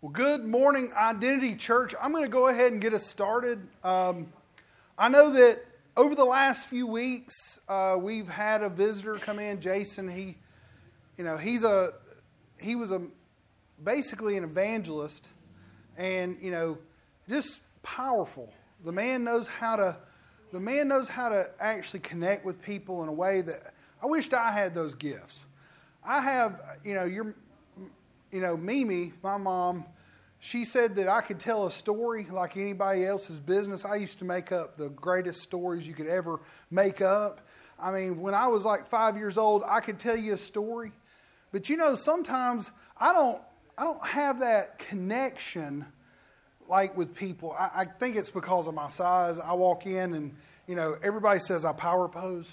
Well, good morning, Identity Church. I'm going to go ahead and get us started. Um, I know that over the last few weeks, uh, we've had a visitor come in, Jason. He, you know, he's a he was a basically an evangelist, and you know, just powerful. The man knows how to the man knows how to actually connect with people in a way that I wished I had those gifts. I have, you know, you're you know, Mimi, my mom, she said that I could tell a story like anybody else's business. I used to make up the greatest stories you could ever make up. I mean, when I was like five years old, I could tell you a story. But you know, sometimes I don't, I don't have that connection like with people. I, I think it's because of my size. I walk in and, you know, everybody says I power pose.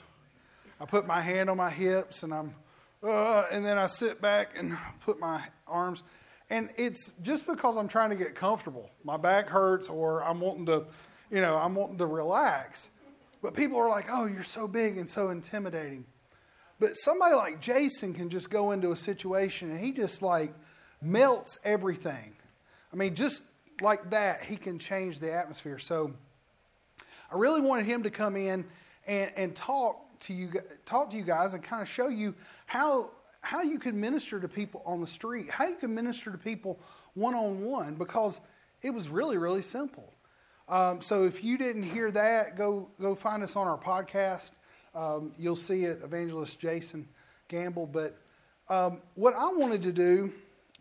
I put my hand on my hips and I'm uh, and then I sit back and put my arms. And it's just because I'm trying to get comfortable. My back hurts, or I'm wanting to, you know, I'm wanting to relax. But people are like, oh, you're so big and so intimidating. But somebody like Jason can just go into a situation and he just like melts everything. I mean, just like that, he can change the atmosphere. So I really wanted him to come in and, and talk to you talk to you guys and kind of show you how how you can minister to people on the street, how you can minister to people one on one, because it was really really simple. Um, so if you didn't hear that, go go find us on our podcast. Um, you'll see it, Evangelist Jason Gamble. But um, what I wanted to do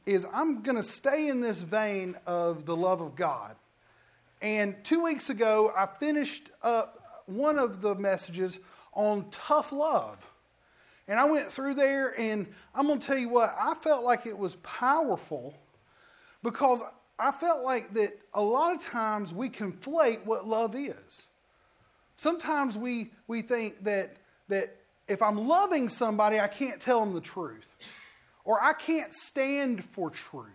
is I'm going to stay in this vein of the love of God. And two weeks ago, I finished up one of the messages on tough love. And I went through there, and I'm going to tell you what, I felt like it was powerful because I felt like that a lot of times we conflate what love is. Sometimes we, we think that, that if I'm loving somebody, I can't tell them the truth, or I can't stand for truth.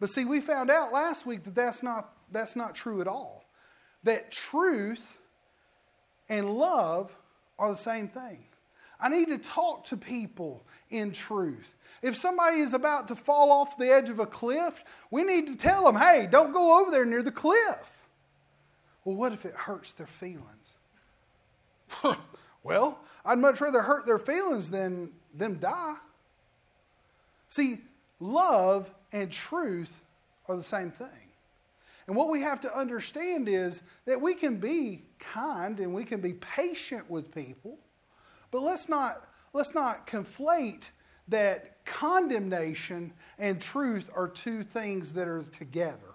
But see, we found out last week that that's not, that's not true at all. That truth and love are the same thing. I need to talk to people in truth. If somebody is about to fall off the edge of a cliff, we need to tell them, hey, don't go over there near the cliff. Well, what if it hurts their feelings? well, I'd much rather hurt their feelings than them die. See, love and truth are the same thing. And what we have to understand is that we can be kind and we can be patient with people, but let's not, let's not conflate that condemnation and truth are two things that are together.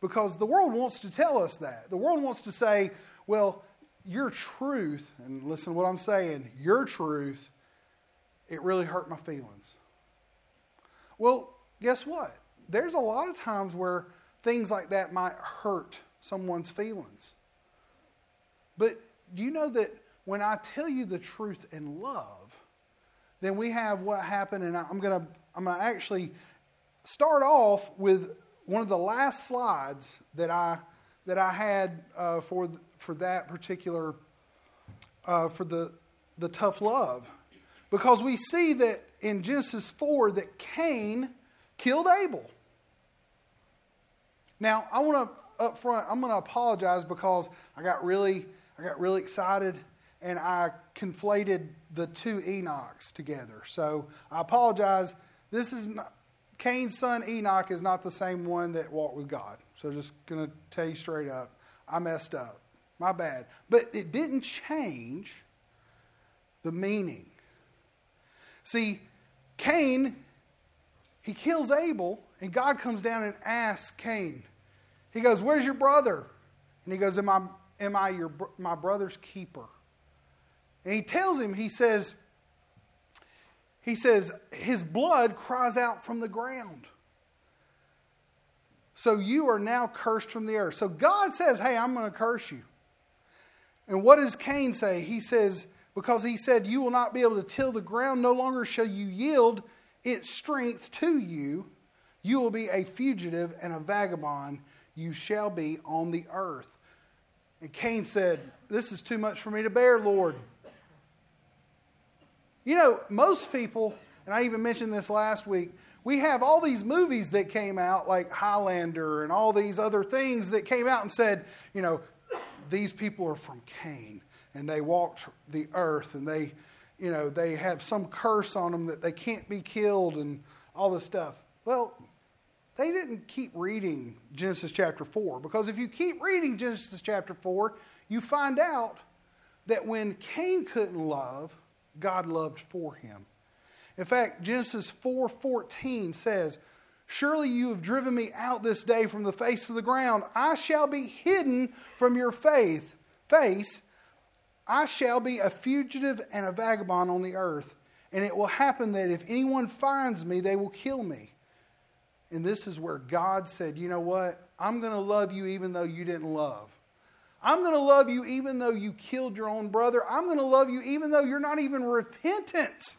Because the world wants to tell us that. The world wants to say, well, your truth, and listen to what I'm saying, your truth, it really hurt my feelings. Well, guess what? There's a lot of times where things like that might hurt someone's feelings. But do you know that when I tell you the truth in love, then we have what happened, and I'm going to I'm going to actually start off with one of the last slides that I that I had uh, for for that particular uh, for the the tough love, because we see that in Genesis four that Cain killed Abel. Now, I want to up front, I'm going to apologize because I got really, I got really excited and I conflated the two Enochs together. So I apologize. This is not, Cain's son Enoch is not the same one that walked with God. So just going to tell you straight up, I messed up. My bad. But it didn't change the meaning. See, Cain, he kills Abel, and God comes down and asks Cain, he goes, Where's your brother? And he goes, Am I, am I your, my brother's keeper? And he tells him, He says, he says, his blood cries out from the ground. So you are now cursed from the earth. So God says, Hey, I'm going to curse you. And what does Cain say? He says, Because he said, You will not be able to till the ground, no longer shall you yield its strength to you. You will be a fugitive and a vagabond you shall be on the earth. And Cain said, This is too much for me to bear, Lord. You know, most people, and I even mentioned this last week, we have all these movies that came out, like Highlander and all these other things that came out and said, you know, these people are from Cain and they walked the earth and they, you know, they have some curse on them that they can't be killed and all this stuff. Well, they didn't keep reading Genesis chapter 4 because if you keep reading Genesis chapter 4, you find out that when Cain couldn't love, God loved for him. In fact, Genesis 4:14 says, "Surely you have driven me out this day from the face of the ground. I shall be hidden from your faith, face. I shall be a fugitive and a vagabond on the earth, and it will happen that if anyone finds me, they will kill me." And this is where God said, "You know what? I'm going to love you even though you didn't love." I'm going to love you even though you killed your own brother. I'm going to love you even though you're not even repentant.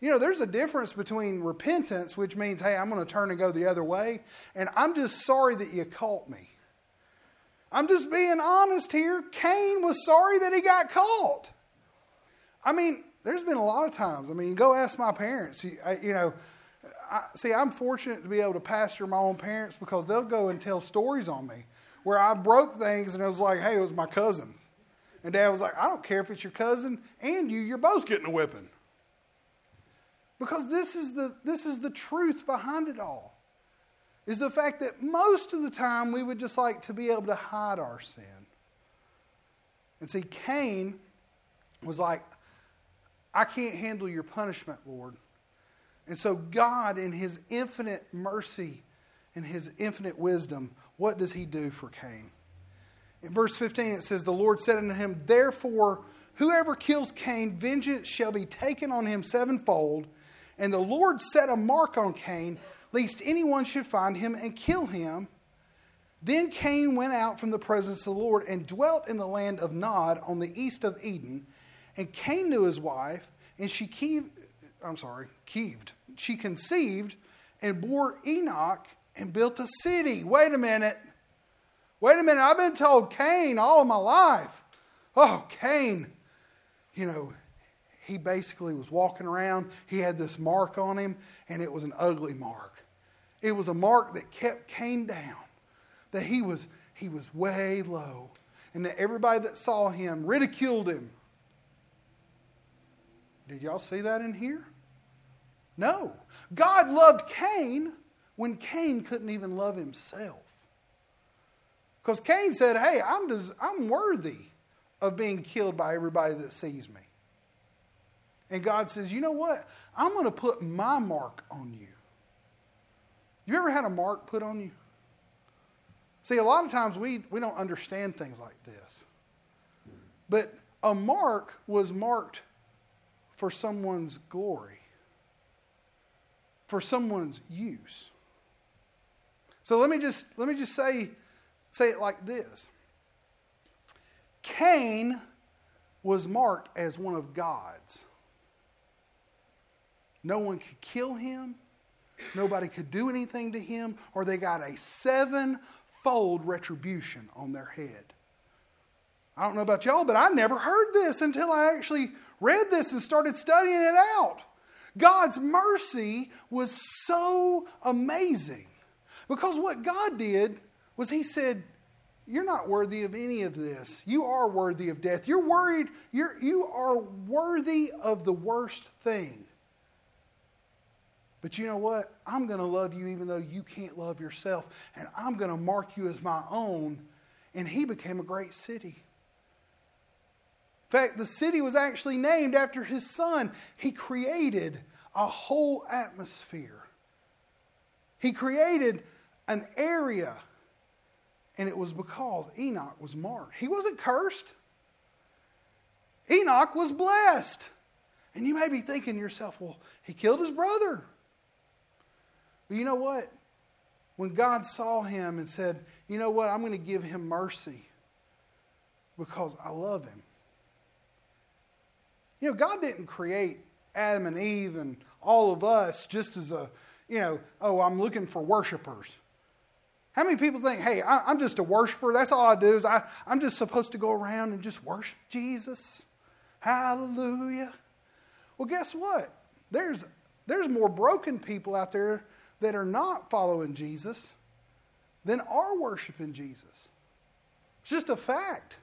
You know, there's a difference between repentance, which means, hey, I'm going to turn and go the other way, and I'm just sorry that you caught me. I'm just being honest here. Cain was sorry that he got caught. I mean, there's been a lot of times. I mean, go ask my parents. You, know, I, see, I'm fortunate to be able to pastor my own parents because they'll go and tell stories on me where I broke things and it was like, hey, it was my cousin. And dad was like, I don't care if it's your cousin and you, you're both getting a whipping. Because this is the, this is the truth behind it all. Is the fact that most of the time we would just like to be able to hide our sin. And see, Cain was like, I can't handle your punishment, Lord. And so, God, in His infinite mercy and His infinite wisdom, what does he do for Cain? In verse 15, it says, The Lord said unto him, Therefore, whoever kills Cain, vengeance shall be taken on him sevenfold. And the Lord set a mark on Cain, lest anyone should find him and kill him. Then Cain went out from the presence of the Lord and dwelt in the land of Nod on the east of Eden. And Cain knew his wife, and she keeved, I'm sorry, keeved. She conceived and bore Enoch and built a city. Wait a minute. Wait a minute. I've been told Cain all of my life. Oh, Cain. You know, he basically was walking around. He had this mark on him, and it was an ugly mark. It was a mark that kept Cain down, that he was, he was way low, and that everybody that saw him ridiculed him. Did y'all see that in here? No. God loved Cain when Cain couldn't even love himself. Because Cain said, Hey, I'm, des- I'm worthy of being killed by everybody that sees me. And God says, You know what? I'm going to put my mark on you. You ever had a mark put on you? See, a lot of times we, we don't understand things like this. But a mark was marked for someone's glory, for someone's use. So let me just let me just say say it like this. Cain was marked as one of God's. No one could kill him. Nobody could do anything to him, or they got a sevenfold retribution on their head. I don't know about y'all, but I never heard this until I actually read this and started studying it out. God's mercy was so amazing because what God did was He said, You're not worthy of any of this. You are worthy of death. You're worried, you're, you are worthy of the worst thing. But you know what? I'm going to love you even though you can't love yourself. And I'm going to mark you as my own. And he became a great city. In fact, the city was actually named after his son. He created a whole atmosphere. He created an area. And it was because Enoch was marked. He wasn't cursed, Enoch was blessed. And you may be thinking to yourself, well, he killed his brother. But you know what? When God saw him and said, you know what, I'm going to give him mercy because I love him. You know, God didn't create Adam and Eve and all of us just as a, you know, oh, I'm looking for worshipers. How many people think, hey, I, am just a worshiper. That's all I do is I, I'm just supposed to go around and just worship Jesus. Hallelujah. Well, guess what? There's, there's more broken people out there that are not following Jesus than are worshiping Jesus. It's just a fact.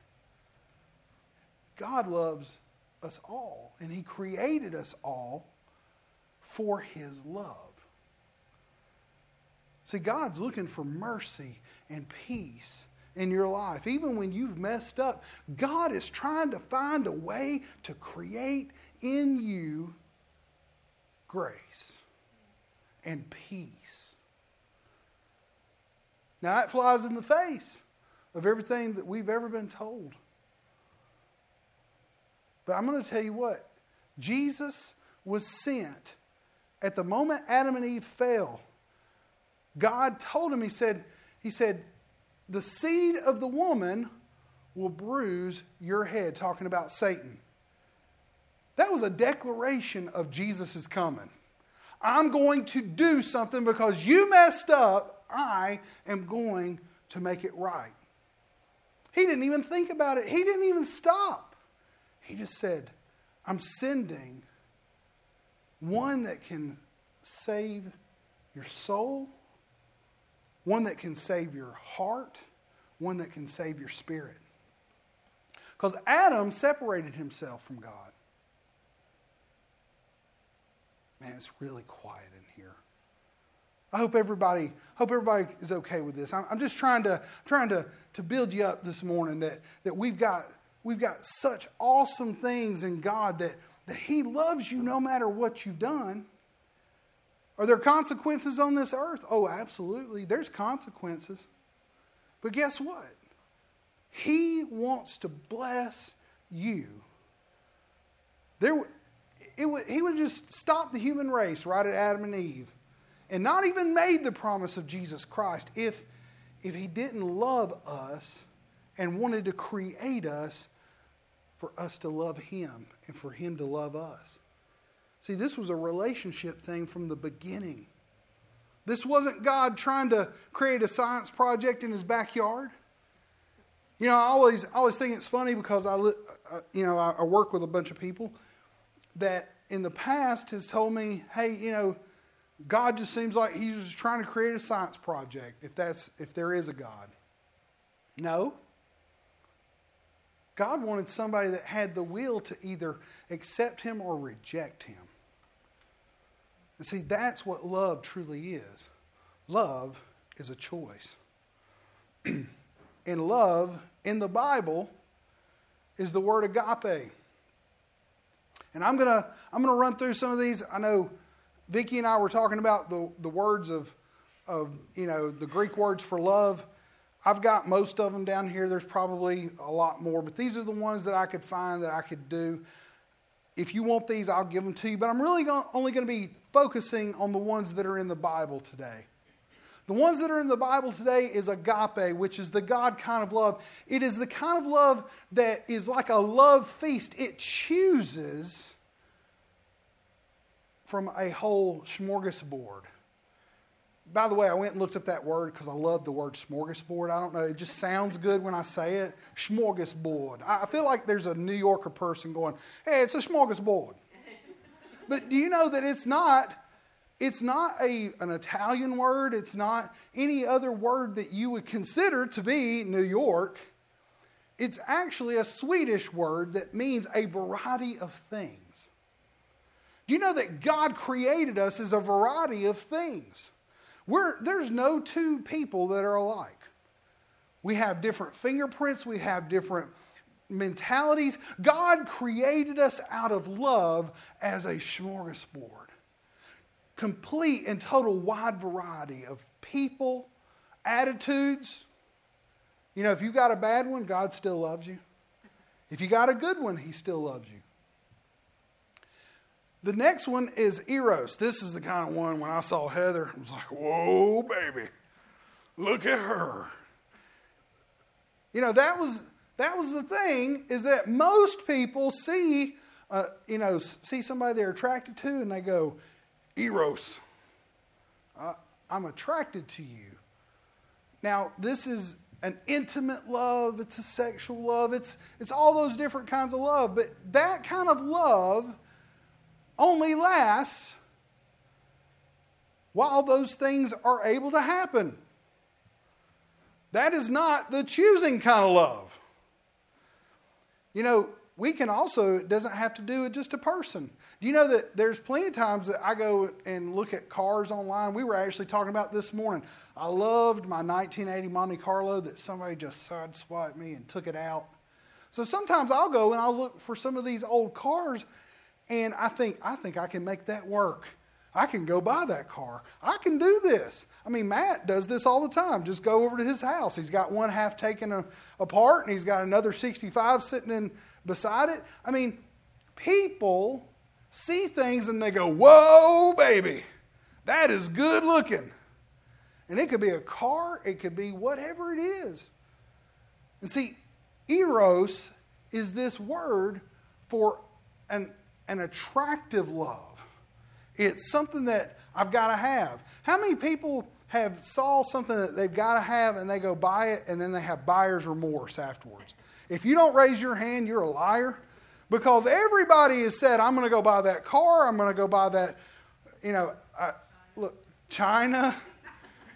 God loves us all, and He created us all for His love. See, God's looking for mercy and peace in your life. Even when you've messed up, God is trying to find a way to create in you grace and peace. Now, that flies in the face of everything that we've ever been told. But I'm going to tell you what Jesus was sent at the moment Adam and Eve fell. God told him, He said, He said, the seed of the woman will bruise your head, talking about Satan. That was a declaration of Jesus coming. I'm going to do something because you messed up. I am going to make it right. He didn't even think about it, he didn't even stop. He just said, I'm sending one that can save your soul, one that can save your heart, one that can save your spirit. Because Adam separated himself from God. Man, it's really quiet in here. I hope everybody hope everybody is okay with this. I'm, I'm just trying to trying to, to build you up this morning that, that we've got we've got such awesome things in God that, that He loves you no matter what you've done. Are there consequences on this earth? Oh, absolutely. There's consequences. But guess what? He wants to bless you. There, it would, he would just stop the human race right at Adam and Eve and not even made the promise of Jesus Christ if, if he didn't love us and wanted to create us for us to love him and for him to love us. See, this was a relationship thing from the beginning. This wasn't God trying to create a science project in his backyard. You know, I always, I always think it's funny because I, uh, you know, I work with a bunch of people that in the past has told me, hey, you know, God just seems like he's just trying to create a science project if that's if there is a God. No. God wanted somebody that had the will to either accept him or reject him. And see, that's what love truly is. Love is a choice. and love in the Bible is the word agape. And I'm going to I'm going to run through some of these. I know Vicki and I were talking about the, the words of, of, you know, the Greek words for love. I've got most of them down here. There's probably a lot more, but these are the ones that I could find that I could do. If you want these, I'll give them to you. But I'm really going, only going to be focusing on the ones that are in the Bible today. The ones that are in the Bible today is agape, which is the God kind of love. It is the kind of love that is like a love feast. It chooses from a whole smorgasbord. By the way, I went and looked up that word because I love the word smorgasbord. I don't know, it just sounds good when I say it. Smorgasbord. I feel like there's a New Yorker person going, hey, it's a smorgasbord. But do you know that it's not it's not a, an Italian word, it's not any other word that you would consider to be New York. It's actually a Swedish word that means a variety of things. Do you know that God created us as a variety of things? We're, there's no two people that are alike. We have different fingerprints, we have different mentalities. God created us out of love as a smorgasbord complete and total wide variety of people, attitudes. You know, if you got a bad one, God still loves you. If you got a good one, He still loves you. The next one is Eros. This is the kind of one when I saw Heather, I was like, whoa, baby, look at her. You know, that was that was the thing is that most people see, uh, you know, see somebody they're attracted to, and they go, Eros. Uh, I'm attracted to you. Now, this is an intimate love, it's a sexual love, it's, it's all those different kinds of love. But that kind of love only lasts while those things are able to happen. That is not the choosing kind of love. You know, we can also, it doesn't have to do with just a person. Do you know that there's plenty of times that I go and look at cars online? We were actually talking about this morning. I loved my 1980 Monte Carlo that somebody just sideswiped me and took it out. So sometimes I'll go and I'll look for some of these old cars and I think, I think I can make that work. I can go buy that car. I can do this. I mean, Matt does this all the time. Just go over to his house. He's got one half taken apart and he's got another 65 sitting in beside it. I mean, people see things and they go, Whoa, baby, that is good looking. And it could be a car, it could be whatever it is. And see, Eros is this word for an, an attractive love. It's something that I've got to have. How many people have saw something that they've got to have and they go buy it and then they have buyer's remorse afterwards? If you don't raise your hand, you're a liar. Because everybody has said, I'm going to go buy that car, I'm going to go buy that, you know, I, look, China,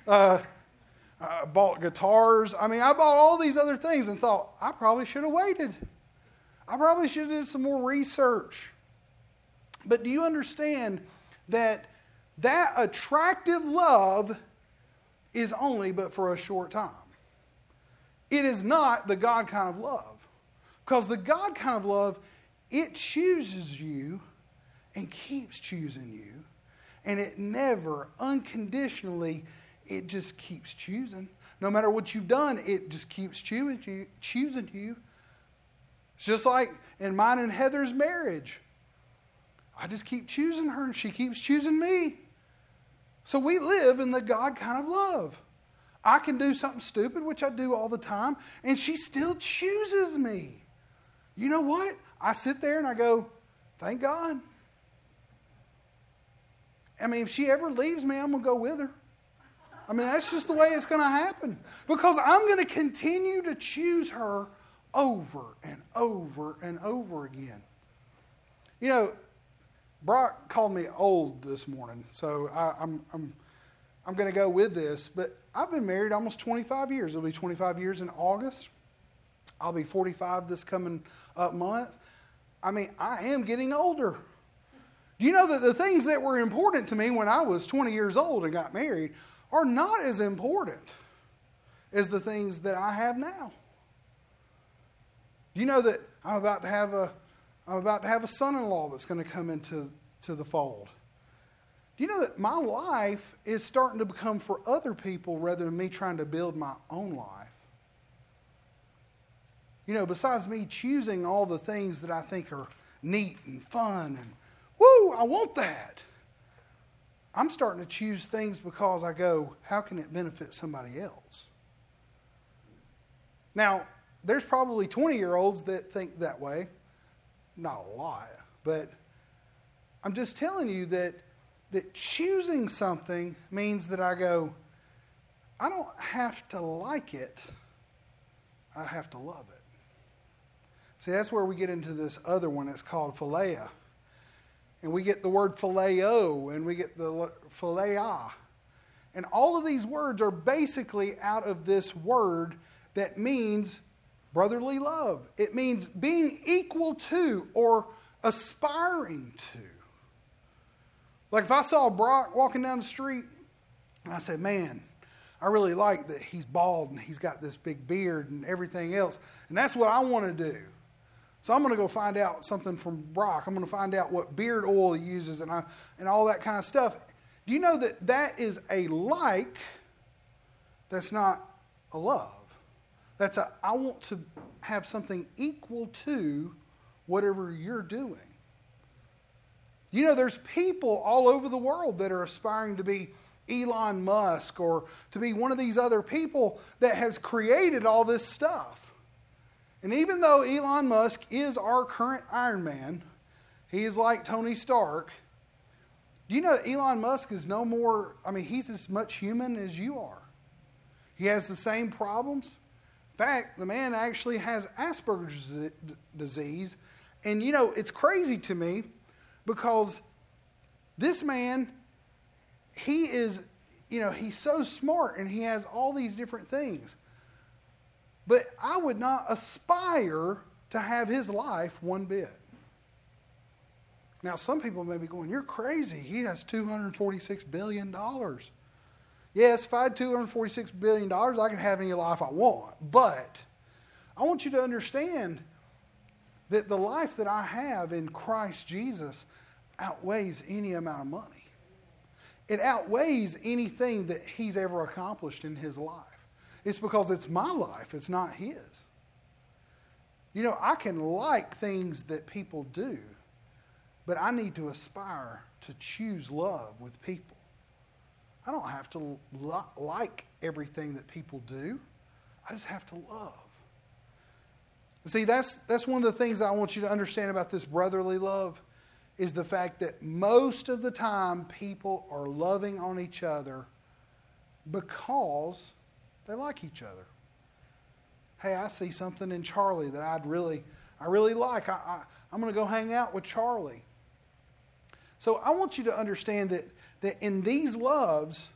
uh, I bought guitars. I mean, I bought all these other things and thought, I probably should have waited. I probably should have did some more research. But do you understand that that attractive love is only but for a short time? It is not the God kind of love. Because the God kind of love, it chooses you and keeps choosing you. And it never unconditionally it just keeps choosing. No matter what you've done, it just keeps choosing you. Choosing you. It's just like in mine and Heather's marriage. I just keep choosing her, and she keeps choosing me. So we live in the God kind of love. I can do something stupid, which I do all the time, and she still chooses me. You know what? I sit there and I go, thank God. I mean, if she ever leaves me, I'm going to go with her. I mean, that's just the way it's going to happen. Because I'm going to continue to choose her over and over and over again. You know, Brock called me old this morning, so I, am I'm, I'm, I'm going to go with this. But I've been married almost 25 years. It'll be 25 years in August. I'll be 45 this coming up month. I mean, I am getting older. Do you know that the things that were important to me when I was 20 years old and got married are not as important as the things that I have now. Do you know that I'm about to have a I'm about to have a son-in-law that's going to come into to the fold? Do you know that my life is starting to become for other people rather than me trying to build my own life? You know, besides me choosing all the things that I think are neat and fun and woo, I want that. I'm starting to choose things because I go, how can it benefit somebody else? Now, there's probably 20 year olds that think that way. Not a lot, but I'm just telling you that, that choosing something means that I go, I don't have to like it, I have to love it. See, that's where we get into this other one. It's called philea. And we get the word phileo and we get the philia. And all of these words are basically out of this word that means brotherly love. It means being equal to or aspiring to. Like if I saw Brock walking down the street and I said, man, I really like that he's bald and he's got this big beard and everything else. And that's what I want to do. So I'm going to go find out something from Brock. I'm going to find out what beard oil he uses and, I, and all that kind of stuff. Do you know that that is a like that's not a love? That's a, I want to have something equal to whatever you're doing. You know, there's people all over the world that are aspiring to be Elon Musk or to be one of these other people that has created all this stuff. And even though Elon Musk is our current Iron Man, he is like Tony Stark. You know Elon Musk is no more, I mean, he's as much human as you are. He has the same problems. Fact, the man actually has Asperger's disease. And you know, it's crazy to me because this man, he is, you know, he's so smart and he has all these different things. But I would not aspire to have his life one bit. Now, some people may be going, You're crazy. He has $246 billion. Yes, if I had $246 billion, I can have any life I want. But I want you to understand that the life that I have in Christ Jesus outweighs any amount of money. It outweighs anything that he's ever accomplished in his life. It's because it's my life, it's not his. You know, I can like things that people do, but I need to aspire to choose love with people. I don't have to like everything that people do, I just have to love. See, that's, that's one of the things I want you to understand about this brotherly love is the fact that most of the time people are loving on each other because they like each other. Hey, I see something in Charlie that I'd really, I really like. I, I, I'm going to go hang out with Charlie. So I want you to understand that, that in these loves,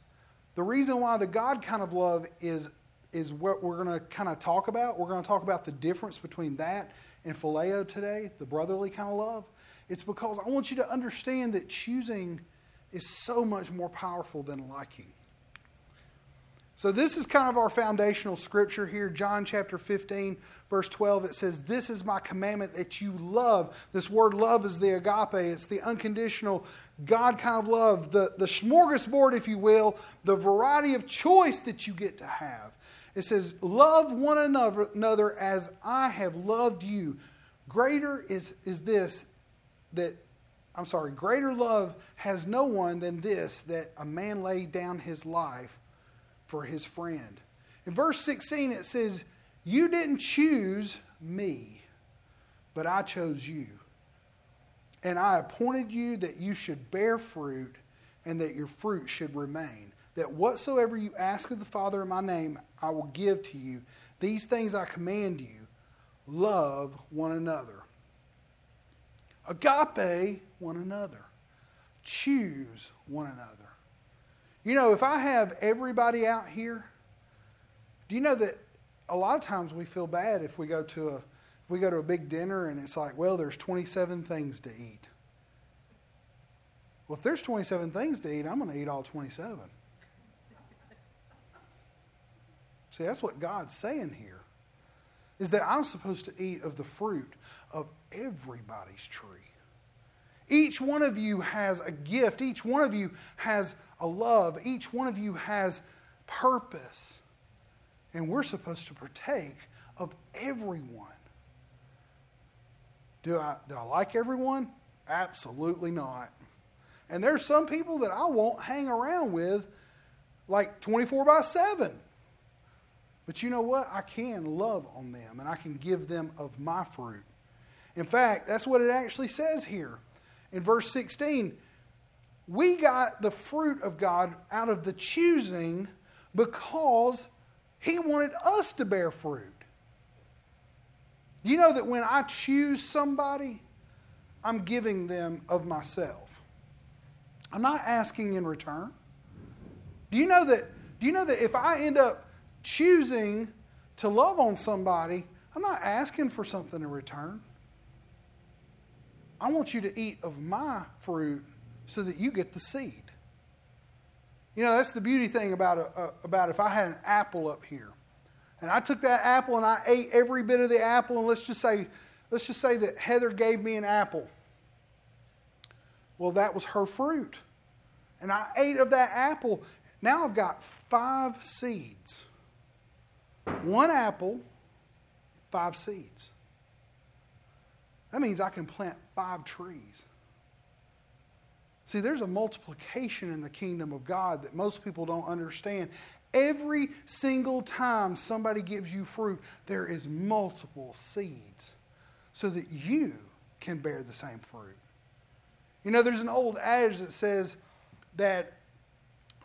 the reason why the God kind of love is is what we're going to kind of talk about. We're going to talk about the difference between that and phileo today, the brotherly kind of love. It's because I want you to understand that choosing is so much more powerful than liking. So, this is kind of our foundational scripture here, John chapter 15, verse 12. It says, This is my commandment that you love. This word love is the agape, it's the unconditional God kind of love, the, the smorgasbord, if you will, the variety of choice that you get to have. It says, Love one another as I have loved you. Greater is, is this that, I'm sorry, greater love has no one than this that a man laid down his life for his friend. In verse 16, it says, You didn't choose me, but I chose you. And I appointed you that you should bear fruit and that your fruit should remain that whatsoever you ask of the Father in my name, I will give to you. These things I command you love one another. Agape one another. Choose one another. You know, if I have everybody out here, do you know that a lot of times we feel bad if we go to a if we go to a big dinner and it's like, well, there's 27 things to eat. Well, if there's 27 things to eat, I'm going to eat all 27. See, that's what God's saying here. Is that I'm supposed to eat of the fruit of everybody's tree. Each one of you has a gift. Each one of you has a love. Each one of you has purpose. And we're supposed to partake of everyone. Do I, do I like everyone? Absolutely not. And there's some people that I won't hang around with like 24 by 7. But you know what? I can love on them and I can give them of my fruit. In fact, that's what it actually says here. In verse 16, we got the fruit of God out of the choosing because He wanted us to bear fruit. You know that when I choose somebody, I'm giving them of myself. I'm not asking in return. Do you know that? Do you know that if I end up choosing to love on somebody, I'm not asking for something in return. I want you to eat of my fruit so that you get the seed. You know, that's the beauty thing about, a, a, about if I had an apple up here and I took that apple and I ate every bit of the apple and let's just say let's just say that Heather gave me an apple. Well, that was her fruit. And I ate of that apple. Now I've got five seeds. One apple, five seeds. That means I can plant five trees. See, there's a multiplication in the kingdom of God that most people don't understand. Every single time somebody gives you fruit, there is multiple seeds so that you can bear the same fruit. You know, there's an old adage that says that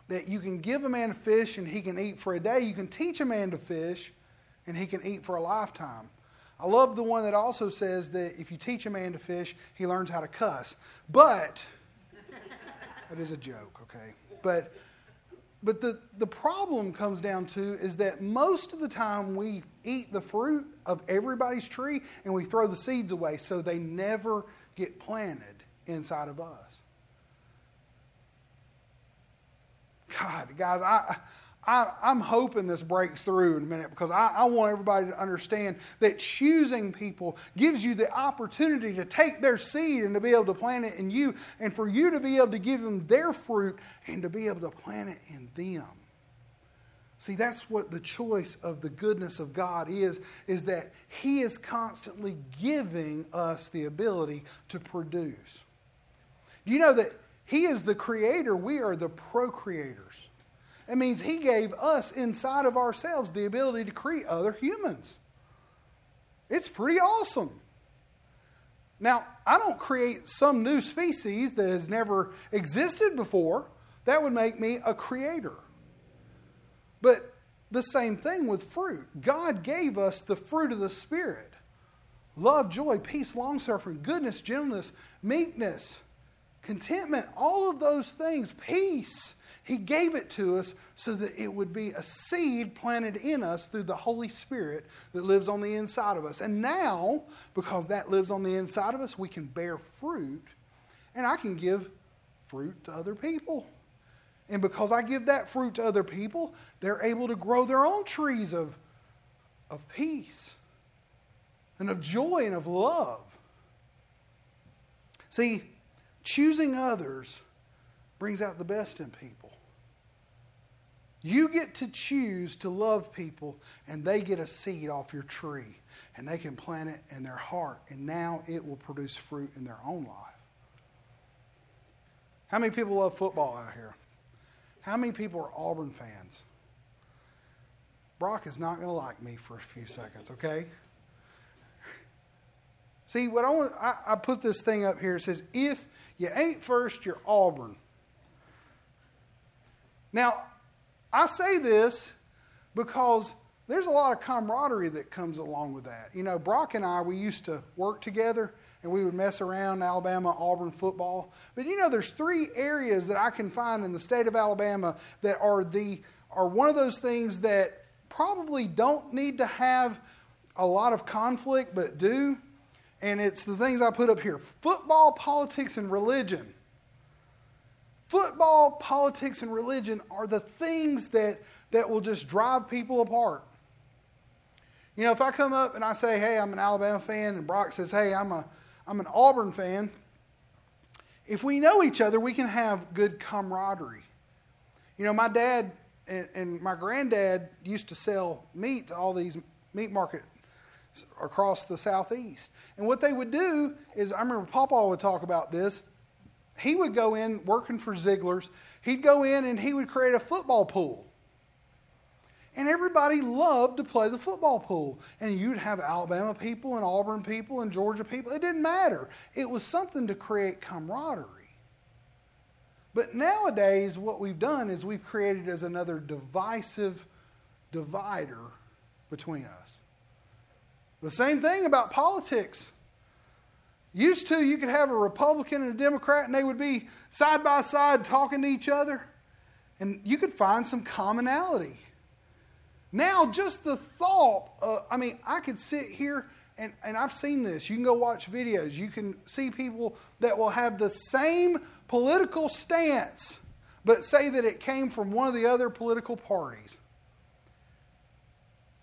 that you can give a man a fish and he can eat for a day. You can teach a man to fish and he can eat for a lifetime. I love the one that also says that if you teach a man to fish, he learns how to cuss. But that is a joke, okay? but but the, the problem comes down to is that most of the time we eat the fruit of everybody's tree and we throw the seeds away so they never get planted inside of us. God, guys, I, I, am hoping this breaks through in a minute because I, I, want everybody to understand that choosing people gives you the opportunity to take their seed and to be able to plant it in you, and for you to be able to give them their fruit and to be able to plant it in them. See, that's what the choice of the goodness of God is, is that He is constantly giving us the ability to produce. Do you know that He is the creator, we are the procreators? It means He gave us inside of ourselves the ability to create other humans. It's pretty awesome. Now, I don't create some new species that has never existed before. That would make me a creator. But the same thing with fruit. God gave us the fruit of the Spirit love, joy, peace, long suffering, goodness, gentleness, meekness, contentment, all of those things, peace. He gave it to us so that it would be a seed planted in us through the Holy Spirit that lives on the inside of us. And now, because that lives on the inside of us, we can bear fruit, and I can give fruit to other people. And because I give that fruit to other people, they're able to grow their own trees of, of peace and of joy and of love. See, choosing others brings out the best in people. You get to choose to love people, and they get a seed off your tree, and they can plant it in their heart, and now it will produce fruit in their own life. How many people love football out here? How many people are Auburn fans? Brock is not going to like me for a few seconds, okay? See, what I want, I, I put this thing up here. It says, if you ain't first, you're Auburn. Now, I say this because there's a lot of camaraderie that comes along with that. You know, Brock and I, we used to work together and we would mess around Alabama, Auburn football. But you know, there's three areas that I can find in the state of Alabama that are the are one of those things that probably don't need to have a lot of conflict, but do. And it's the things I put up here football, politics, and religion. Football, politics, and religion are the things that, that will just drive people apart. You know, if I come up and I say, hey, I'm an Alabama fan, and Brock says, hey, I'm, a, I'm an Auburn fan, if we know each other, we can have good camaraderie. You know, my dad and, and my granddad used to sell meat to all these meat markets across the southeast. And what they would do is, I remember Papa would talk about this he would go in working for Zeigler's, he'd go in and he would create a football pool. And everybody loved to play the football pool. And you'd have Alabama people and Auburn people and Georgia people. It didn't matter. It was something to create camaraderie. But nowadays, what we've done is we've created as another divisive divider between us. The same thing about politics. Used to, you could have a Republican and a Democrat, and they would be side by side talking to each other, and you could find some commonality. Now, just the thought, uh, I mean, I could sit here and, and I've seen this. You can go watch videos. You can see people that will have the same political stance, but say that it came from one of the other political parties.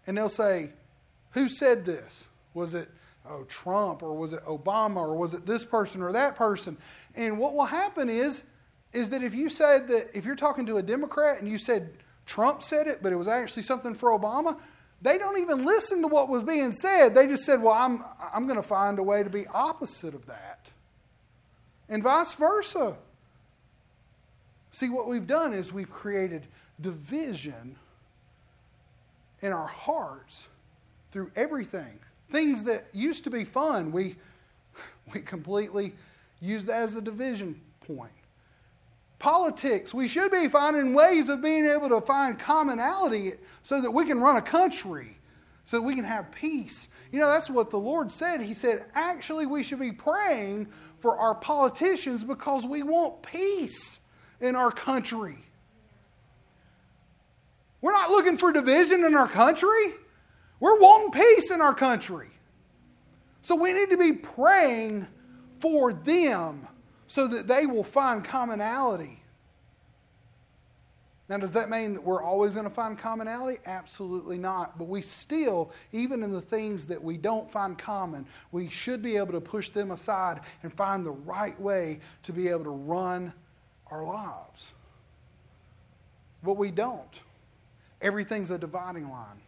And they'll say, Who said this? Was it oh, Trump or was it Obama or was it this person or that person? And what will happen is, is that if you said that, if you're talking to a Democrat and you said Trump said it, but it was actually something for Obama, they don't even listen to what was being said. They just said, well, I'm, I'm going to find a way to be opposite of that. And vice versa. See, what we've done is we've created division in our hearts through everything. Things that used to be fun, we, we completely use that as a division point. Politics, we should be finding ways of being able to find commonality so that we can run a country, so that we can have peace. You know, that's what the Lord said. He said, actually, we should be praying for our politicians because we want peace. in our country. We're not looking for division in our country. We're wanting peace in our country. So we need to be praying for them so that they will find commonality. Now, does that mean that we're always going to find commonality? Absolutely not. But we still, even in the things that we don't find common, we should be able to push them aside and find the right way to be able to run our lives. But we don't. Everything's a dividing line.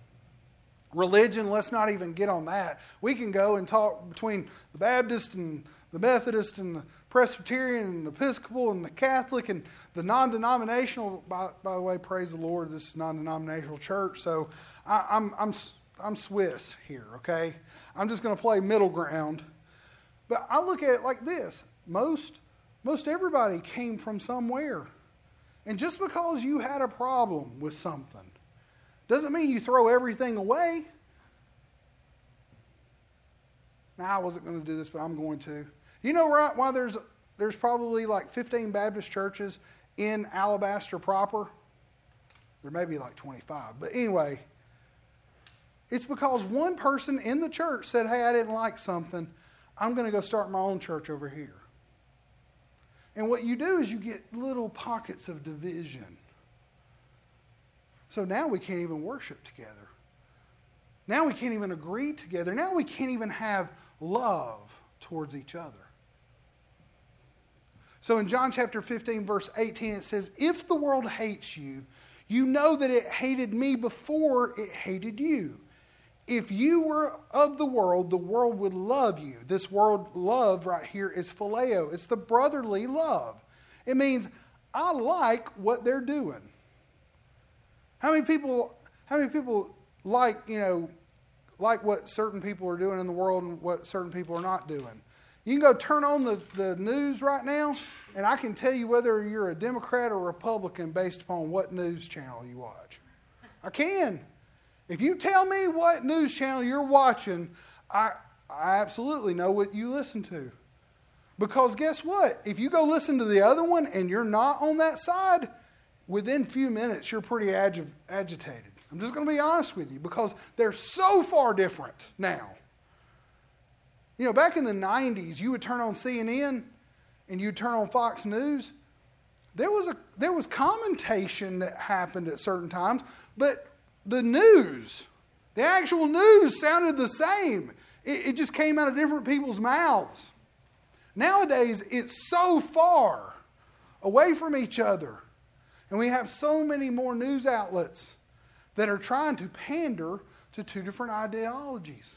Religion, let's not even get on that. We can go and talk between the Baptist and the Methodist and the Presbyterian and the Episcopal and the Catholic and the non denominational. By, by, the way, praise the Lord, this is non denominational church. So I, I'm, I'm, I'm Swiss here, okay? I'm just going to play middle ground. But I look at it like this most, most everybody came from somewhere. And just because you had a problem with something doesn't mean you throw everything away. Now, I wasn't going to do this, but I'm going to. You know right, why there's, there's probably like 15 Baptist churches in Alabaster proper? There may be like 25. But anyway, it's because one person in the church said, Hey, I didn't like something. I'm going to go start my own church over here. And what you do is you get little pockets of division. So now we can't even worship together. Now we can't even agree together. Now we can't even have love towards each other. So in John chapter 15, verse 18, it says, If the world hates you, you know that it hated me before it hated you. If you were of the world, the world would love you. This world love right here is phileo, it's the brotherly love. It means, I like what they're doing. How many people, how many people like, you know, like what certain people are doing in the world and what certain people are not doing? You can go turn on the, the news right now, and I can tell you whether you're a Democrat or Republican based upon what news channel you watch. I can. If you tell me what news channel you're watching, I, I absolutely know what you listen to. Because guess what? If you go listen to the other one and you're not on that side, within few minutes you're pretty agi- agitated. I'm just going to be honest with you because they're so far different now. You know, back in the 90s, you would turn on CNN and you'd turn on Fox News. There was, a, there was commentation that happened at certain times, but the news, the actual news sounded the same. It, it just came out of different people's mouths. Nowadays, it's so far away from each other. And we have so many more news outlets that are trying to pander to two different ideologies.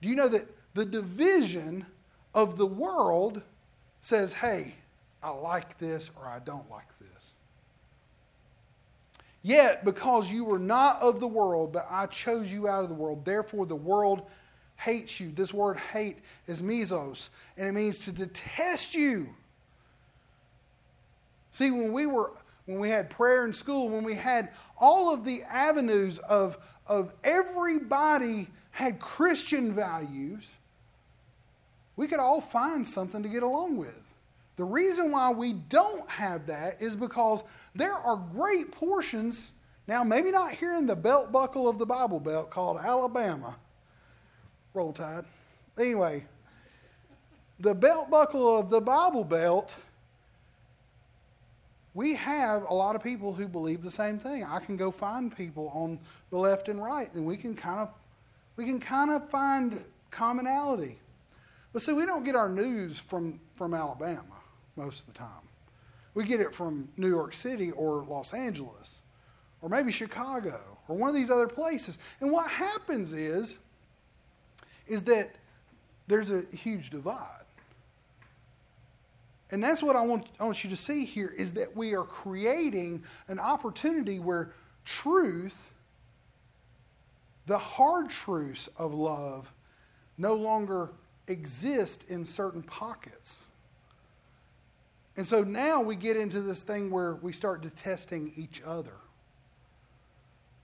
Do you know that the division of the world says, hey, I like this or I don't like this? Yet, because you were not of the world, but I chose you out of the world, therefore the world hates you. This word hate is mesos, and it means to detest you. See, when we were when we had prayer in school, when we had all of the avenues of, of everybody had Christian values, we could all find something to get along with. The reason why we don't have that is because there are great portions, now maybe not here in the belt buckle of the Bible Belt called Alabama. Roll Tide. Anyway, the belt buckle of the Bible Belt, we have a lot of people who believe the same thing. I can go find people on the left and right, and we can kind of we can kind of find commonality. But see, we don't get our news from, from Alabama most of the time. We get it from New York City or Los Angeles or maybe Chicago or one of these other places. And what happens is, is that there's a huge divide. And that's what I want, I want you to see here is that we are creating an opportunity where truth the hard truths of love no longer exist in certain pockets. And so now we get into this thing where we start detesting each other.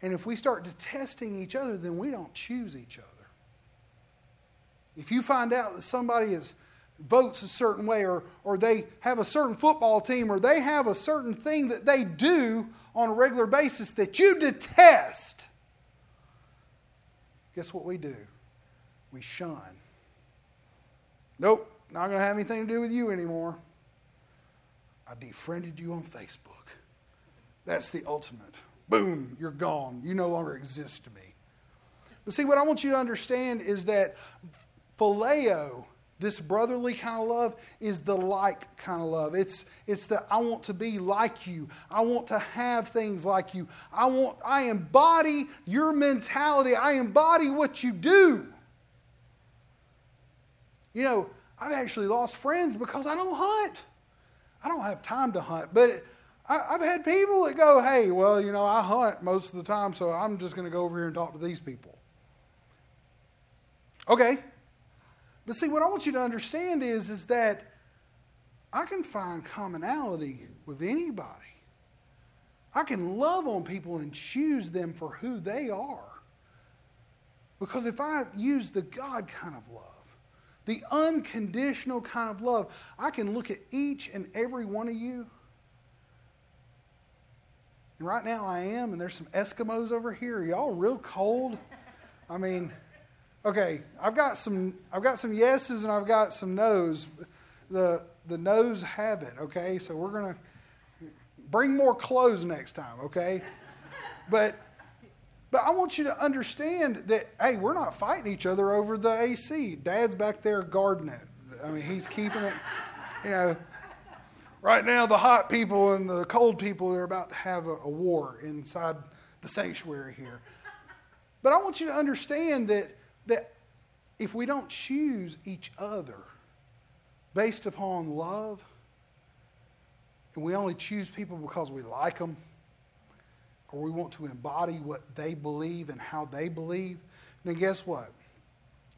And if we start detesting each other, then we don't choose each other. If you find out that somebody is votes a certain way, or, or they have a certain football team, or they have a certain thing that they do on a regular basis that you detest, guess what we do? We shun. Nope, not going to have anything to do with you anymore. I defriended you on Facebook. That's the ultimate. Boom, you're gone. You no longer exist to me. But see, what I want you to understand is that phileo, this brotherly kind of love, is the like kind of love. It's, it's the I want to be like you. I want to have things like you. I want I embody your mentality. I embody what you do. You know, I've actually lost friends because I don't hunt. I don't have time to hunt. But I, have had people that go, hey, well, you know, I hunt most of the time, so I'm just going to go over here and talk to these people. Okay. But see, what I want you to understand is, is that I can find commonality with anybody. I can love on people and choose them for who they are. Because if I use the God kind of love, the unconditional kind of love, I can look at each and every one of you. And right now I am, and there's some Eskimos over here. Y'all real cold? I mean, Okay, I've got some I've got some yeses and I've got some nos. The the nos have it, okay? So we're gonna bring more clothes next time, okay? But but I want you to understand that hey, we're not fighting each other over the AC. Dad's back there guarding it. I mean, he's keeping it, you know. Right now, the hot people and the cold people are about to have a, a war inside the sanctuary here. But I want you to understand that that if we don't choose each other based upon love, and we only choose people because we like them, or we want to embody what they believe and how they believe, then guess what?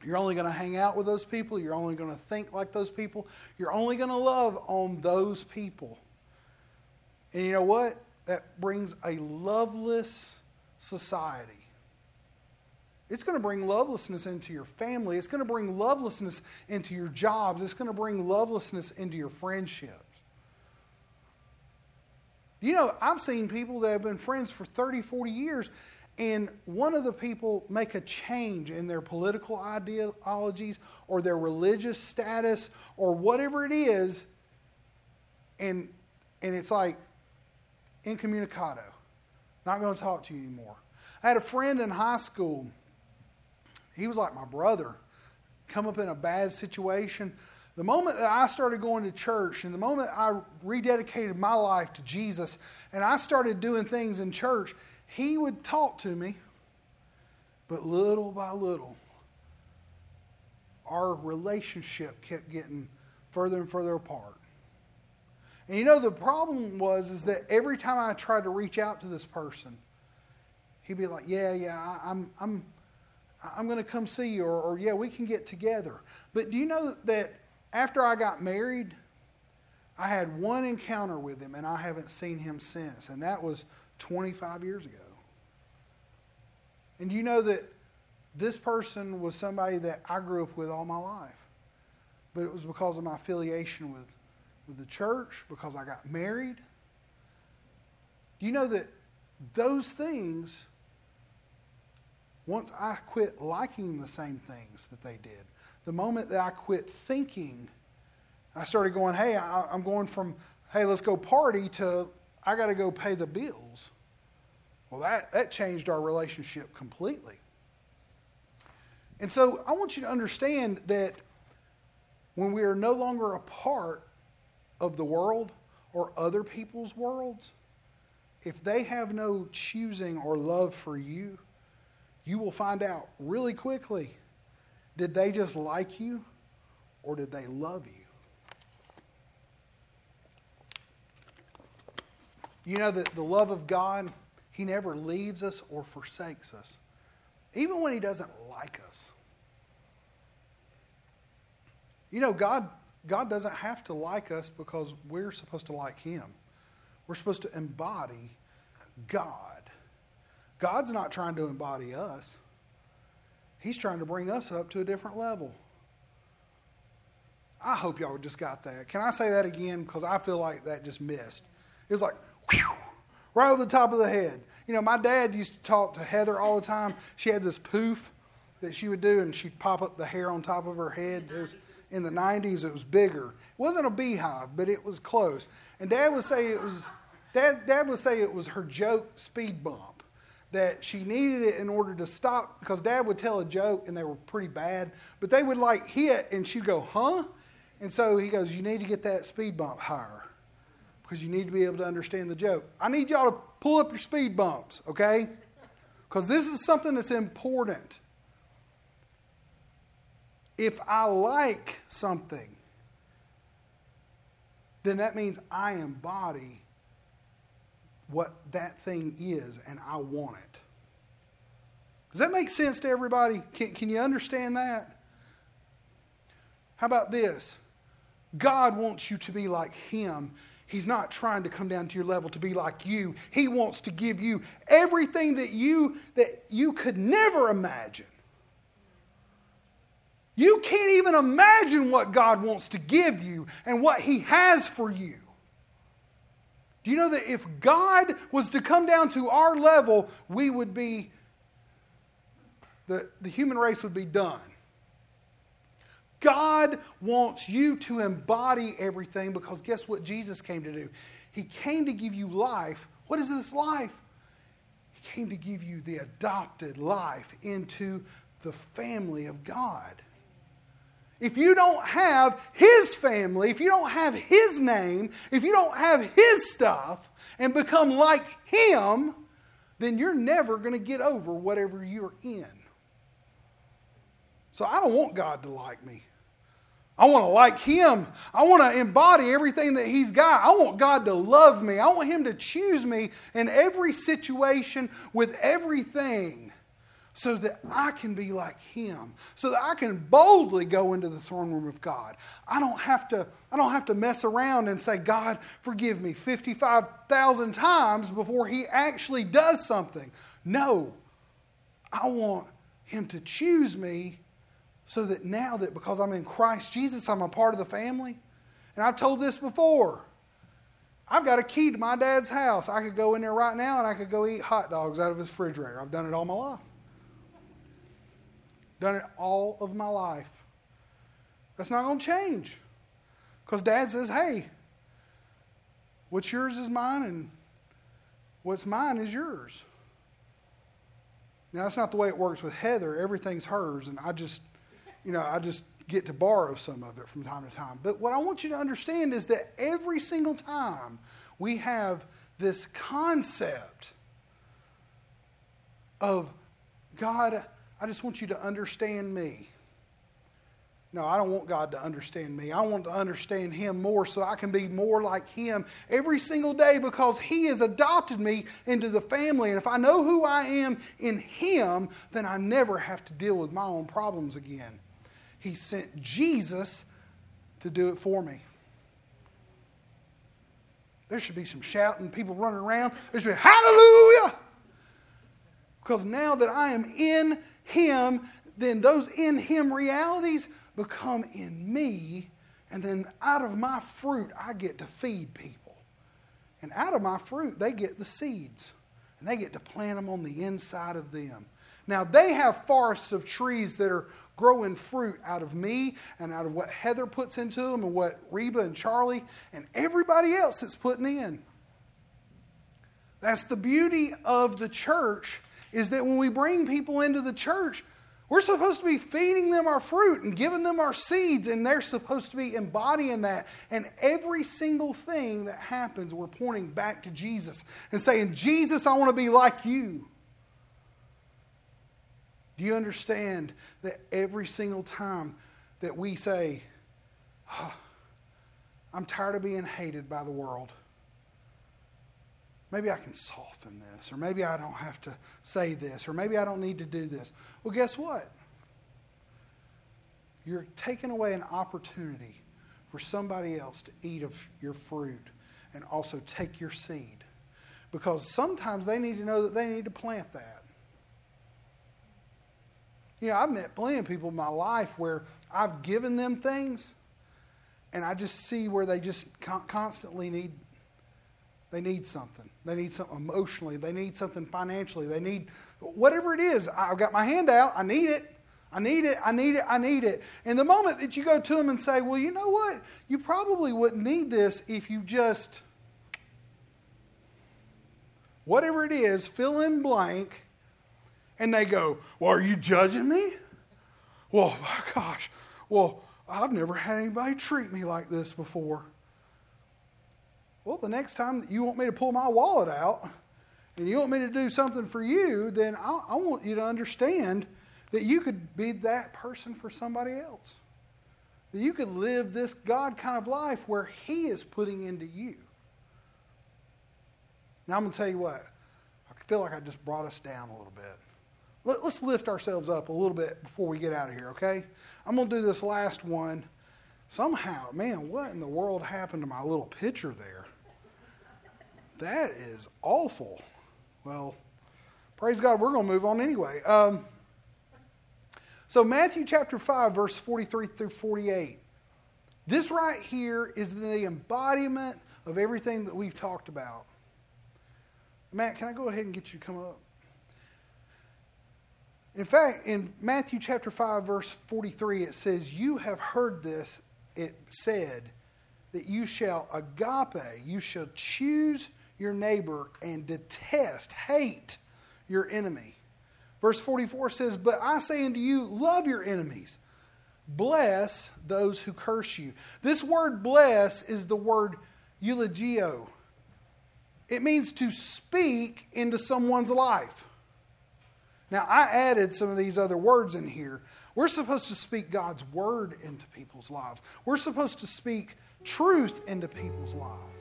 You're only going to hang out with those people. You're only going to think like those people. You're only going to love on those people. And you know what? That brings a loveless society. It's going to bring lovelessness into your family. It's going to bring lovelessness into your jobs. It's going to bring lovelessness into your friendships. You know, I've seen people that have been friends for 30, 40 years, and one of the people make a change in their political ideologies or their religious status or whatever it is, and, and it's like incommunicado. Not going to talk to you anymore. I had a friend in high school he was like my brother. Come up in a bad situation. The moment that I started going to church and the moment I rededicated my life to Jesus and I started doing things in church, he would talk to me, but little by little, our relationship kept getting further and further apart. And you know the problem was is that every time I tried to reach out to this person, he'd be like, "Yeah, yeah, I'm I'm I'm going to come see you, or, or yeah, we can get together. But do you know that after I got married, I had one encounter with him, and I haven't seen him since, and that was 25 years ago. And you know that this person was somebody that I grew up with all my life, but it was because of my affiliation with, with the church, because I got married. Do you know that those things once I quit liking the same things that they did, the moment that I quit thinking, I started going, hey, I, am going from, hey, let's go party to, I got to go pay the bills. Well, that, that changed our relationship completely. And so I want you to understand that when we are no longer a part of the world or other people's worlds, if they have no choosing or love for you, you will find out really quickly did they just like you or did they love you? You know that the love of God, He never leaves us or forsakes us, even when He doesn't like us. You know, God, God doesn't have to like us because we're supposed to like Him. We're supposed to embody God. God's not trying to embody us, He's trying to bring us up to a different level. I hope y'all just got that. Can I say that again? Because I feel like that just missed. It was like, whew, right over the top of the head. You know, my dad used to talk to Heather all the time. She had this poof that she would do, and she'd pop up the hair on top of her head. It was, in the 90s, it was bigger. It wasn't a beehive, but it was close. And Dad would say it was, Dad, Dad would say it was her joke speed bump that she needed it in order to stop because dad would tell a joke and they were pretty bad but they would like hit and she'd go huh? And so he goes you need to get that speed bump higher because you need to be able to understand the joke. I need y'all to pull up your speed bumps okay? Because this is something that's important. If i like something then that means i embody what that thing is and I want it. Does that make sense to everybody? Can, can you understand that? How about this? God wants you to be like Him. He's not trying to come down to your level to be like you. He wants to give you everything that you that you could never imagine. You can't even imagine what God wants to give you and what He has for you. Do you know that if God was to come down to our level, we would be, the, the human race would be done. God wants you to embody everything because guess what Jesus came to do? He came to give you life. What is this life? He came to give you the adopted life into the family of God. If you don't have his family, if you don't have his name, if you don't have his stuff and become like him, then you're never going to get over whatever you're in. So I don't want God to like me. I want to like him. I want to embody everything that he's got. I want God to love me. I want him to choose me in every situation with everything so that I can be like him, so that I can boldly go into the throne room of God. I don't have to, I don't have to mess around and say, God, forgive me 55,000 times before he actually does something. No, I want him to choose me so that now that because I'm in Christ Jesus, I'm a part of the family. And I've told this before. I've got a key to my dad's house. I could go in there right now and I could go eat hot dogs out of his refrigerator. I've done it all my life. Done it all of my life. That's not going to change. Because dad says, hey, what's yours is mine, and what's mine is yours. Now, that's not the way it works with Heather. Everything's hers, and I just, you know, I just get to borrow some of it from time to time. But what I want you to understand is that every single time we have this concept of God, I just want you to understand me. No, I don't want God to understand me. I want to understand Him more so I can be more like Him every single day because He has adopted me into the family. And if I know who I am in Him, then I never have to deal with my own problems again. He sent Jesus to do it for me. There should be some shouting, people running around. There should be, Hallelujah! Because now that I am in him, then those in Him realities become in me. And then out of my fruit, I get to feed people. And out of my fruit, they get the seeds. And they get to plant them on the inside of them. Now, they have forests of trees that are growing fruit out of me and out of what Heather puts into them and what Reba and Charlie and everybody else that's putting in. That's the beauty of the church is that when we bring people into the church, we're supposed to be feeding them our fruit and giving them our seeds, and they're supposed to be embodying that. And every single thing that happens, we're pointing back to Jesus and saying, Jesus, I want to be like you. Do you understand that every single time that we say, oh, I'm tired of being hated by the world? Maybe I can soften this, or maybe I don't have to say this, or maybe I don't need to do this. Well, guess what? You're taking away an opportunity for somebody else to eat of your fruit and also take your seed. Because sometimes they need to know that they need to plant that. You know, I've met plenty of people in my life where I've given them things and I just see where they just constantly need they need something. They need something emotionally. They need something financially. They need whatever it is. I've got my hand out. I need it. I need it. I need it. I need it. And the moment that you go to them and say, well, you know what? You probably wouldn't need this if you just, whatever it is, fill in blank. And they go, well, are you judging me? Well, my gosh, well, I've never had anybody treat me like this before. Well, the next time that you want me to pull my wallet out and you want me to do something for you, then I, I want you to understand that you could be that person for somebody else. That you could live this God kind of life where He is putting into you. Now, I'm going to tell you what, I feel like I just brought us down a little bit. Let, us lift ourselves up a little bit before we get out of here, okay? I'm going to do this last one. Somehow, man, what in the world happened to my little picture there? That is awful. Well, praise God, we're going to move on anyway. Um, so, Matthew chapter 5, verse 43 through 48. This right here is the embodiment of everything that we've talked about. Matt, can I go ahead and get you to come up? In fact, in Matthew chapter 5, verse 43, it says, You have heard this, it said, that you shall agape, you shall choose your neighbor and detest, hate your enemy. Verse 44 says, But I say unto you, love your enemies, bless those who curse you. This word bless is the word eulogio. It means to speak into someone's life. Now, I added some of these other words in here. We're supposed to speak God's word into people's lives. We're supposed to speak truth into people's lives.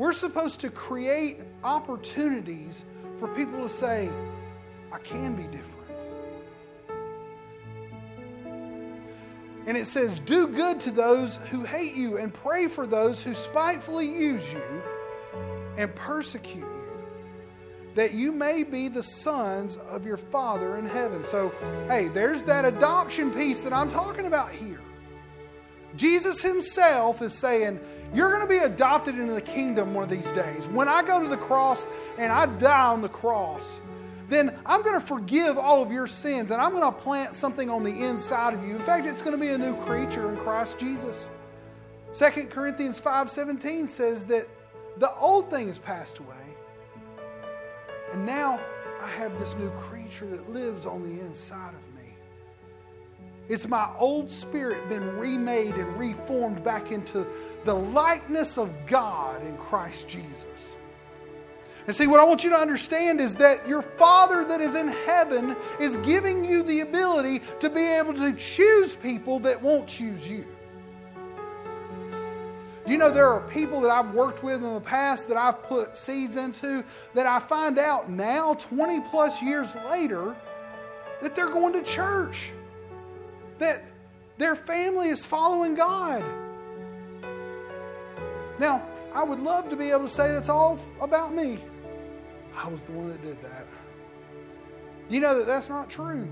We're supposed to create opportunities for people to say, I can be different. And it says, Do good to those who hate you, and pray for those who spitefully use you and persecute you that you may be the sons of your Father in heaven. So, hey, there's that adoption piece that I'm talking about here. Jesus himself is saying, You're going to be adopted into the kingdom one of these days. When I go to the cross and I die on the cross, then I'm going to forgive all of your sins and I'm going to plant something on the inside of you. In fact, it's going to be a new creature in Christ Jesus. 2 Corinthians 5:17 says that the old thing has passed away and now I have this new creature that lives on the inside of me. It's my old spirit been remade and reformed back into the likeness of God in Christ Jesus. And see, what I want you to understand is that your Father that is in heaven is giving you the ability to be able to choose people that won't choose you. You know, there are people that I've worked with in the past that I've put seeds into that I find out now, 20 plus years later, that they're going to church, that their family is following God. Now, I would love to be able to say that's all about me. I was the one that did that. You know that that's not true.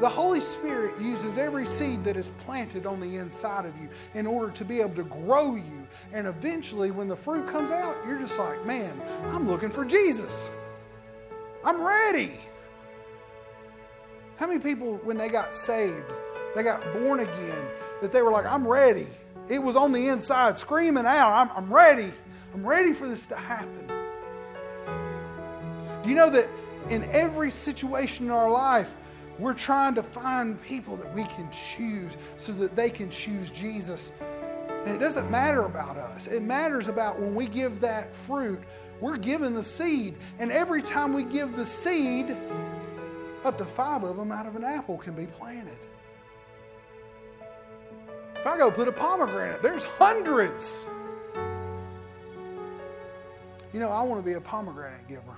The Holy Spirit uses every seed that is planted on the inside of you in order to be able to grow you. And eventually, when the fruit comes out, you're just like, man, I'm looking for Jesus. I'm ready. How many people, when they got saved, they got born again, that they were like, I'm ready? It was on the inside, screaming out, I'm, I'm ready. I'm ready for this to happen. Do you know that in every situation in our life, we're trying to find people that we can choose so that they can choose Jesus. And it doesn't matter about us. It matters about when we give that fruit, we're giving the seed. And every time we give the seed, up to five of them out of an apple can be planted. If I go put a pomegranate, there's hundreds. You know, I want to be a pomegranate giver.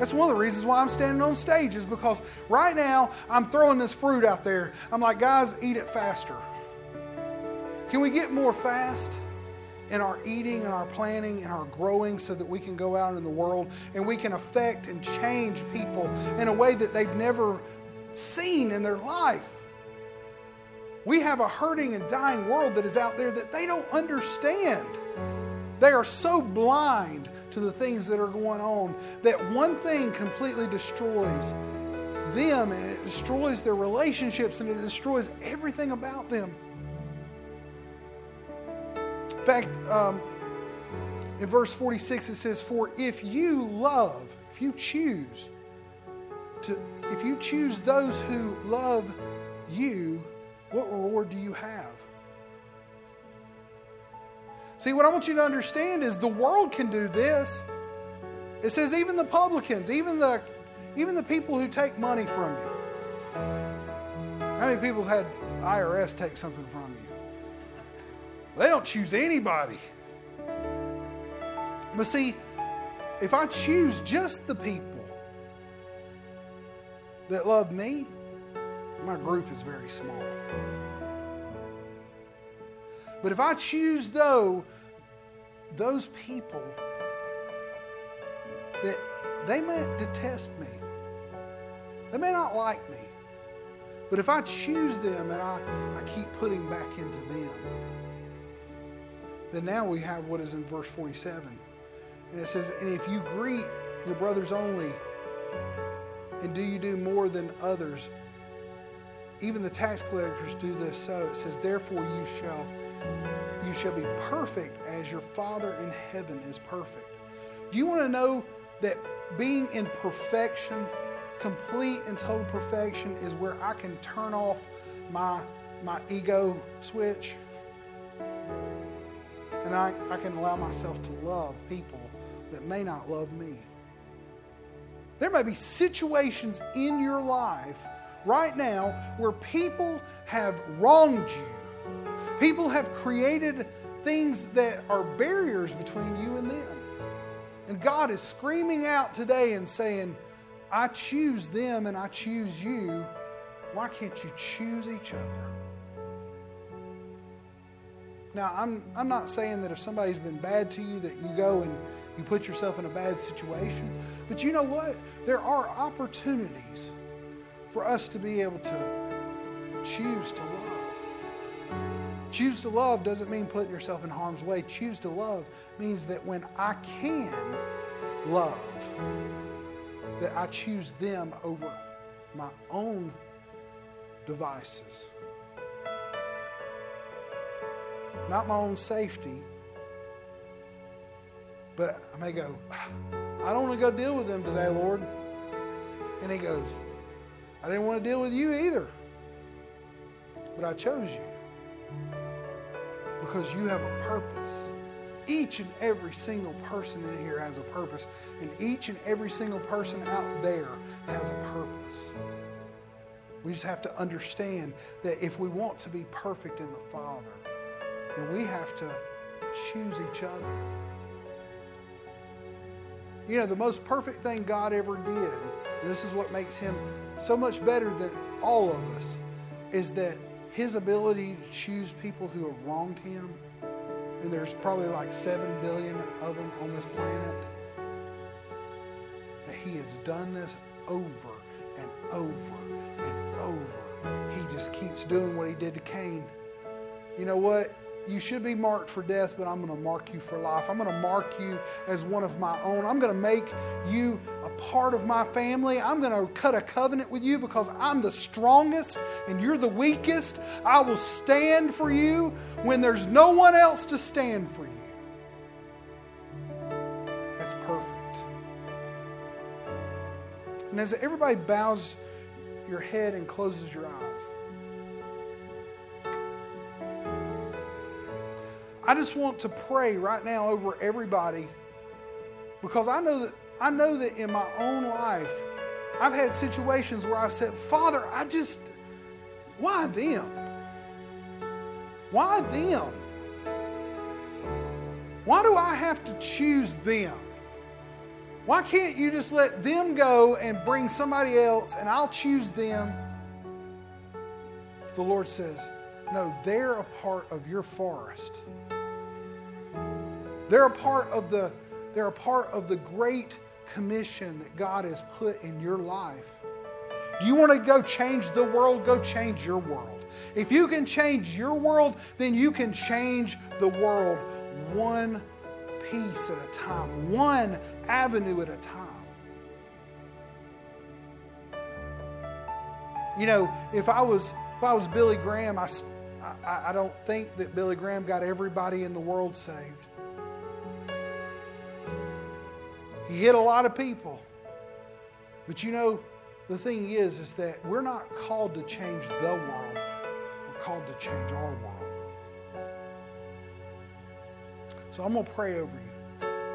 That's one of the reasons why I'm standing on stage, is because right now I'm throwing this fruit out there. I'm like, guys, eat it faster. Can we get more fast in our eating and our planning and our growing so that we can go out in the world and we can affect and change people in a way that they've never seen in their life? We have a hurting and dying world that is out there that they don't understand. They are so blind to the things that are going on that one thing completely destroys them and it destroys their relationships and it destroys everything about them. In fact, um, in verse 46 it says, For if you love, if you choose to, if you choose those who love you, what reward do you have? See, what I want you to understand is the world can do this. It says even the publicans, even the even the people who take money from you. How many people's had IRS take something from you? They don't choose anybody. But see, if I choose just the people that love me, my group is very small. But if I choose though those people that they may detest me, they may not like me, but if I choose them and I, I keep putting back into them, then now we have what is in verse 47. And it says, And if you greet your brothers only, and do you do more than others? Even the tax collectors do this so. It says, Therefore you shall you shall be perfect as your Father in heaven is perfect. Do you want to know that being in perfection, complete and total perfection, is where I can turn off my my ego switch? And I, I can allow myself to love people that may not love me. There may be situations in your life right now where people have wronged you. People have created things that are barriers between you and them. And God is screaming out today and saying, I choose them and I choose you. Why can't you choose each other? Now, I'm, I'm not saying that if somebody's been bad to you, that you go and you put yourself in a bad situation. But you know what? There are opportunities for us to be able to choose to love. Choose to love doesn't mean putting yourself in harm's way. Choose to love means that when I can love, that I choose them over my own devices. Not my own safety, but I may go, ah, I don't want to go deal with them today, Lord. And he goes, I didn't want to deal with you either. But I chose you because you have a purpose. Each and every single person in here has a purpose, and each and every single person out there has a purpose. We just have to understand that if we want to be perfect in the Father, then we have to choose each other. You know, the most perfect thing God ever did, this is what makes him so much better than all of us, is that his ability to choose people who have wronged him, and there's probably like 7 billion of them on this planet, that he has done this over and over and over. He just keeps doing what he did to Cain. You know what? You should be marked for death, but I'm going to mark you for life. I'm going to mark you as one of my own. I'm going to make you a part of my family. I'm going to cut a covenant with you because I'm the strongest and you're the weakest. I will stand for you when there's no one else to stand for you. That's perfect. And as everybody bows your head and closes your eyes, I just want to pray right now over everybody because I know that I know that in my own life I've had situations where I've said, "Father, I just why them? Why them? Why do I have to choose them? Why can't you just let them go and bring somebody else and I'll choose them?" The Lord says, "No, they're a part of your forest." They're a part of the, they're a part of the great commission that God has put in your life. Do you want to go change the world? Go change your world. If you can change your world, then you can change the world one piece at a time, one avenue at a time. You know, if I was if I was Billy Graham, I, I, I don't think that Billy Graham got everybody in the world saved. He hit a lot of people. But you know, the thing is, is that we're not called to change the world. We're called to change our world. So I'm going to pray over you.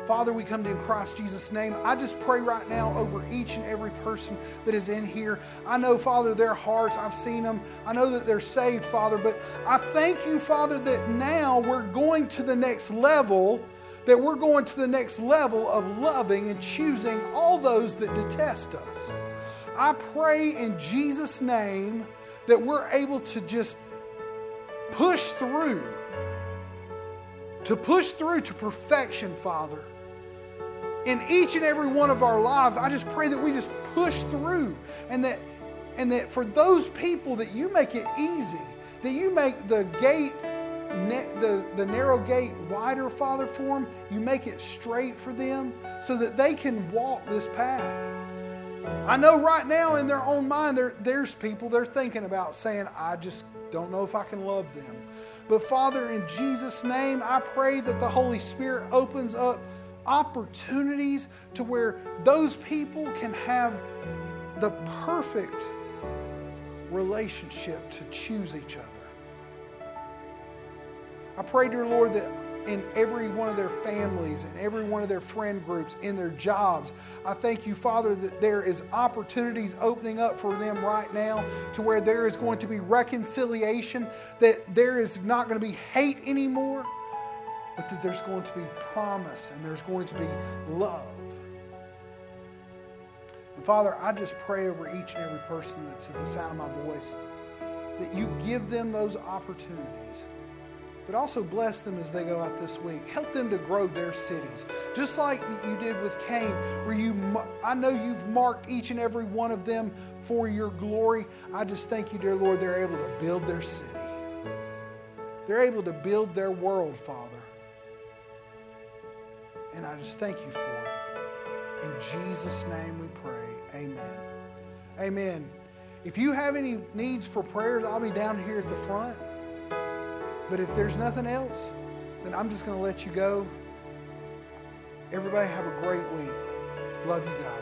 Father, we come to you in Christ Jesus' name. I just pray right now over each and every person that is in here. I know, Father, their hearts, I've seen them. I know that they're saved, Father, but I thank you, Father, that now we're going to the next level, that we're going to the next level of loving and choosing all those that detest us. I pray in Jesus' name that we're able to just push through, to push through to perfection, Father in each and every one of our lives, I just pray that we just push through and that and that for those people that you make it easy, that you make the gate the, the narrow gate wider, Father, for them. You make it straight for them so that they can walk this path. I know right now in their own mind, there, there's people they're thinking about saying, I just don't know if I can love them. But Father, in Jesus' name, I pray that the Holy Spirit opens up opportunities to where those people can have the perfect relationship to choose each other. I pray, dear Lord, that in every one of their families, in every one of their friend groups, in their jobs. I thank you, Father, that there is opportunities opening up for them right now to where there is going to be reconciliation, that there is not going to be hate anymore, but that there's going to be promise and there's going to be love. And Father, I just pray over each and every person that's at the sound of my voice that you give them those opportunities, but also bless them as they go out this week. Help them to grow their cities, just like you did with Cain, where you, I know you've marked each and every one of them for your glory. I just thank you, dear Lord, they're able to build their city. They're able to build their world, Father. And I just thank you for it. In Jesus' name we pray. Amen. Amen. If you have any needs for prayers, I'll be down here at the front. But if there's nothing else, then I'm just going to let you go. Everybody have a great week. Love you guys.